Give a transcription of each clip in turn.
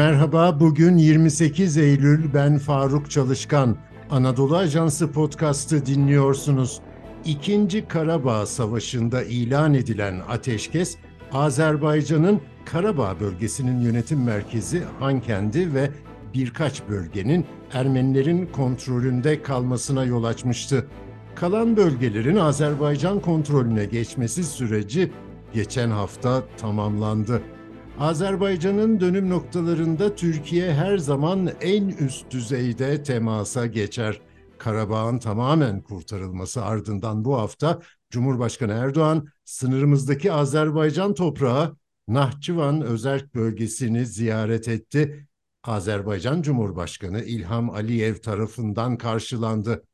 Merhaba, bugün 28 Eylül, ben Faruk Çalışkan. Anadolu Ajansı podcast'ı dinliyorsunuz. İkinci Karabağ Savaşı'nda ilan edilen ateşkes, Azerbaycan'ın Karabağ bölgesinin yönetim merkezi Hankendi ve birkaç bölgenin Ermenilerin kontrolünde kalmasına yol açmıştı. Kalan bölgelerin Azerbaycan kontrolüne geçmesi süreci geçen hafta tamamlandı. Azerbaycan'ın dönüm noktalarında Türkiye her zaman en üst düzeyde temasa geçer. Karabağ'ın tamamen kurtarılması ardından bu hafta Cumhurbaşkanı Erdoğan sınırımızdaki Azerbaycan toprağı Nahçıvan özerk bölgesini ziyaret etti. Azerbaycan Cumhurbaşkanı İlham Aliyev tarafından karşılandı.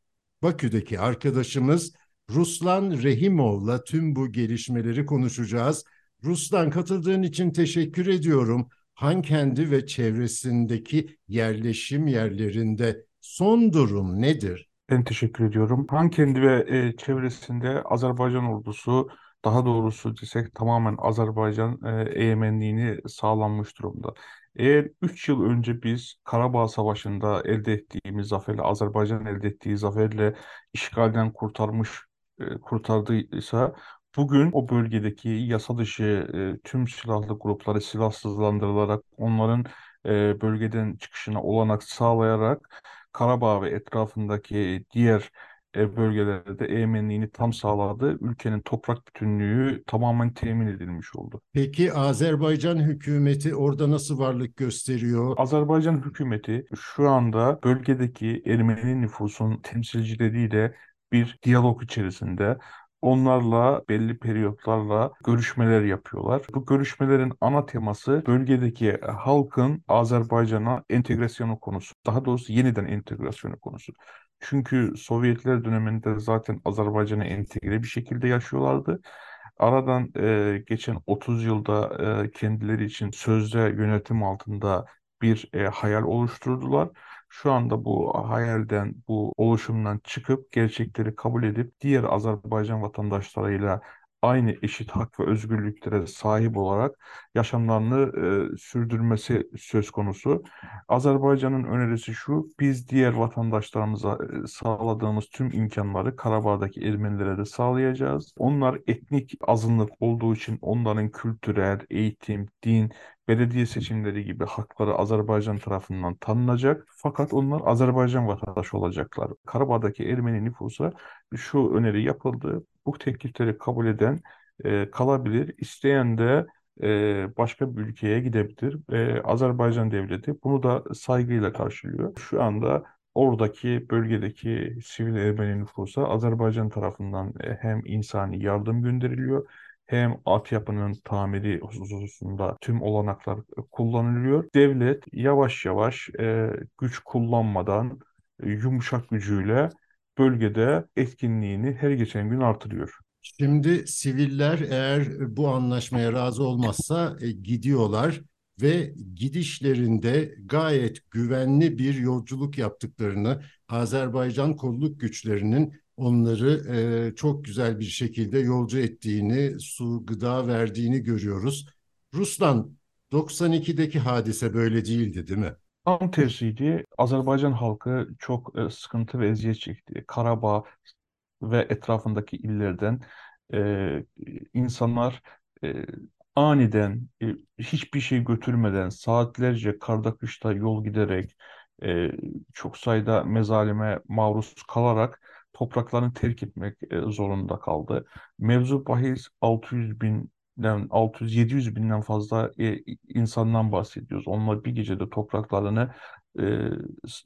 Bakü'deki arkadaşımız Ruslan Rehimov'la tüm bu gelişmeleri konuşacağız. Ruslan katıldığın için teşekkür ediyorum. Hankendi ve çevresindeki yerleşim yerlerinde son durum nedir? Ben teşekkür ediyorum. Hankendi ve e, çevresinde Azerbaycan ordusu, daha doğrusu desek tamamen Azerbaycan e, egemenliğini sağlanmış durumda. Eğer 3 yıl önce biz Karabağ Savaşı'nda elde ettiğimiz zaferle, Azerbaycan elde ettiği zaferle işgalden kurtarmış, e, kurtardıysa Bugün o bölgedeki yasa dışı e, tüm silahlı grupları silahsızlandırılarak onların e, bölgeden çıkışına olanak sağlayarak Karabağ ve etrafındaki diğer e, bölgelerde de egemenliğini tam sağladı. Ülkenin toprak bütünlüğü tamamen temin edilmiş oldu. Peki Azerbaycan hükümeti orada nasıl varlık gösteriyor? Azerbaycan hükümeti şu anda bölgedeki Ermeni nüfusun temsilcileriyle bir diyalog içerisinde. Onlarla belli periyotlarla görüşmeler yapıyorlar. Bu görüşmelerin ana teması bölgedeki halkın Azerbaycan'a entegrasyonu konusu. Daha doğrusu yeniden entegrasyonu konusu. Çünkü Sovyetler döneminde zaten Azerbaycan'a entegre bir şekilde yaşıyorlardı. Aradan e, geçen 30 yılda e, kendileri için sözde yönetim altında bir e, hayal oluşturdular şu anda bu hayalden, bu oluşumdan çıkıp gerçekleri kabul edip diğer Azerbaycan vatandaşlarıyla aynı eşit hak ve özgürlüklere sahip olarak yaşamlarını e, sürdürmesi söz konusu. Azerbaycan'ın önerisi şu, biz diğer vatandaşlarımıza sağladığımız tüm imkanları Karabağ'daki Ermenilere de sağlayacağız. Onlar etnik azınlık olduğu için onların kültürel, eğitim, din, belediye seçimleri gibi hakları Azerbaycan tarafından tanınacak. Fakat onlar Azerbaycan vatandaşı olacaklar. Karabağ'daki Ermeni nüfusa şu öneri yapıldı. Bu teklifleri kabul eden e, kalabilir. İsteyen de e, başka bir ülkeye gidebilir. E, Azerbaycan devleti bunu da saygıyla karşılıyor. Şu anda oradaki bölgedeki sivil Ermeni nüfusa Azerbaycan tarafından e, hem insani yardım gönderiliyor hem altyapının tamiri hususunda tüm olanaklar kullanılıyor. Devlet yavaş yavaş e, güç kullanmadan e, yumuşak gücüyle bölgede etkinliğini her geçen gün artırıyor. Şimdi siviller eğer bu anlaşmaya razı olmazsa e, gidiyorlar ve gidişlerinde gayet güvenli bir yolculuk yaptıklarını Azerbaycan kolluk güçlerinin onları e, çok güzel bir şekilde yolcu ettiğini, su, gıda verdiğini görüyoruz. Ruslan 92'deki hadise böyle değildi değil mi? Tam tersiydi. Azerbaycan halkı çok e, sıkıntı ve eziyet çekti. Karabağ ve etrafındaki illerden e, insanlar e, aniden e, hiçbir şey götürmeden saatlerce karda kışta yol giderek e, çok sayıda mezalime maruz kalarak topraklarını terk etmek e, zorunda kaldı. Mevzu bahis 600 binden 600-700 binden fazla e, insandan bahsediyoruz. Onlar bir gecede topraklarını e,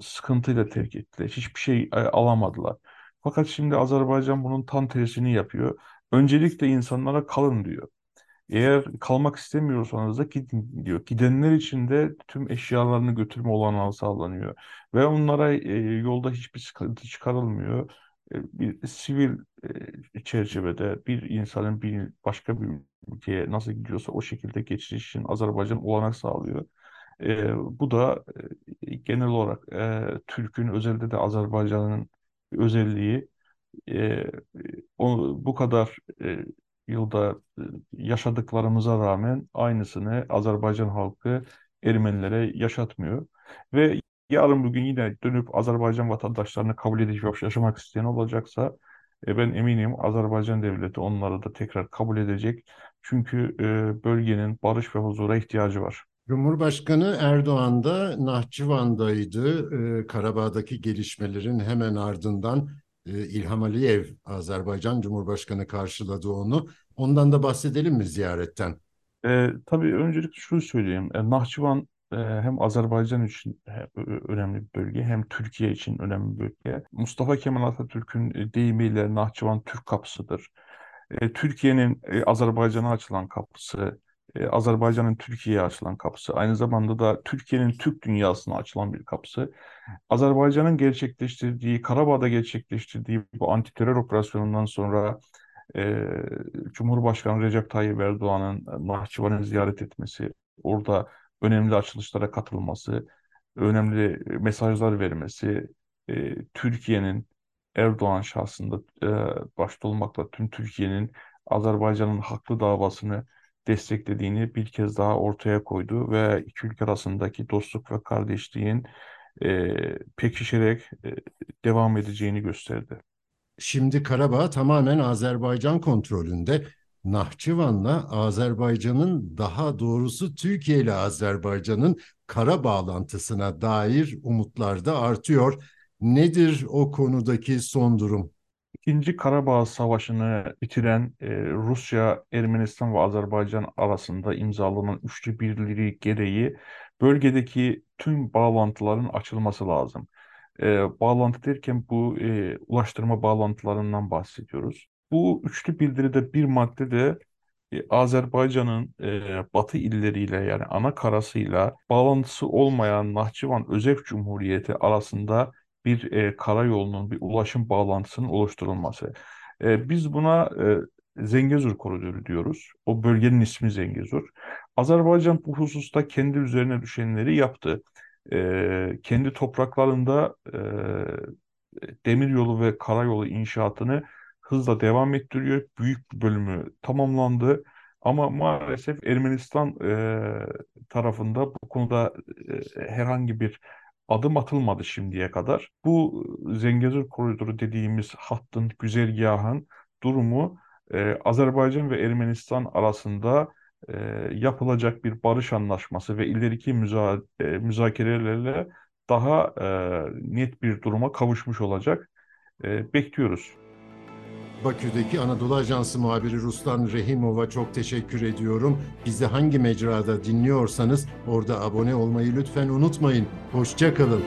sıkıntıyla terk ettiler. Hiçbir şey e, alamadılar. Fakat şimdi Azerbaycan bunun tam tersini yapıyor. Öncelikle insanlara kalın diyor. Eğer kalmak istemiyorsanız da gidin diyor. Gidenler için de tüm eşyalarını götürme olanağı sağlanıyor. Ve onlara e, yolda hiçbir sıkıntı çıkarılmıyor. E, bir sivil e, çerçevede bir insanın bir başka bir ülkeye nasıl gidiyorsa o şekilde geçiş için Azerbaycan olanak sağlıyor. E, bu da e, genel olarak e, Türk'ün özellikle de Azerbaycan'ın özelliği e, onu bu kadar e, yılda yaşadıklarımıza rağmen aynısını Azerbaycan halkı Ermenilere yaşatmıyor. Ve yarın bugün yine dönüp Azerbaycan vatandaşlarını kabul edip yaşamak isteyen olacaksa e, ben eminim Azerbaycan devleti onları da tekrar kabul edecek. Çünkü e, bölgenin barış ve huzura ihtiyacı var. Cumhurbaşkanı Erdoğan da Nahçıvan'daydı. Ee, Karabağ'daki gelişmelerin hemen ardından e, İlham Aliyev, Azerbaycan Cumhurbaşkanı karşıladı onu. Ondan da bahsedelim mi ziyaretten? E, tabii öncelikle şunu söyleyeyim. E, Nahçıvan e, hem Azerbaycan için e, önemli bir bölge hem Türkiye için önemli bir bölge. Mustafa Kemal Atatürk'ün e, deyimiyle Nahçıvan Türk kapısıdır. E, Türkiye'nin e, Azerbaycan'a açılan kapısı, e, Azerbaycan'ın Türkiye'ye açılan kapısı, aynı zamanda da Türkiye'nin Türk dünyasına açılan bir kapısı. Azerbaycan'ın gerçekleştirdiği, Karabağ'da gerçekleştirdiği bu antiterör operasyonundan sonra Cumhurbaşkanı Recep Tayyip Erdoğan'ın Nahçıvan'ı ziyaret etmesi, orada önemli açılışlara katılması, önemli mesajlar vermesi, Türkiye'nin Erdoğan şahsında e, başta olmakla tüm Türkiye'nin Azerbaycan'ın haklı davasını desteklediğini bir kez daha ortaya koydu ve iki ülke arasındaki dostluk ve kardeşliğin e, pekişerek e, devam edeceğini gösterdi. Şimdi Karabağ tamamen Azerbaycan kontrolünde. Nahçıvan'la Azerbaycan'ın daha doğrusu Türkiye ile Azerbaycan'ın kara bağlantısına dair umutlar da artıyor. Nedir o konudaki son durum? İkinci Karabağ Savaşı'nı bitiren e, Rusya, Ermenistan ve Azerbaycan arasında imzalanan üçlü birliği gereği bölgedeki tüm bağlantıların açılması lazım. E, bağlantı derken bu e, ulaştırma bağlantılarından bahsediyoruz. Bu üçlü bildiride bir madde de e, Azerbaycan'ın e, batı illeriyle yani ana karasıyla bağlantısı olmayan Nahçıvan Özerk Cumhuriyeti arasında bir e, karayolunun, bir ulaşım bağlantısının oluşturulması. E, biz buna e, Zengezur Koridoru diyoruz. O bölgenin ismi Zengezur. Azerbaycan bu hususta kendi üzerine düşenleri yaptı. E, kendi topraklarında e, demiryolu ve karayolu inşaatını hızla devam ettiriyor. Büyük bir bölümü tamamlandı. Ama maalesef Ermenistan e, tarafında bu konuda e, herhangi bir adım atılmadı şimdiye kadar. Bu Zengezur Koridoru dediğimiz hattın, güzergahın durumu e, Azerbaycan ve Ermenistan arasında e, yapılacak bir barış anlaşması ve ileriki müza e, müzakerelerle daha e, net bir duruma kavuşmuş olacak. E, bekliyoruz. Bakü'deki Anadolu Ajansı muhabiri Ruslan Rehimov'a çok teşekkür ediyorum. Bizi hangi mecrada dinliyorsanız orada abone olmayı lütfen unutmayın. Hoşça kalın.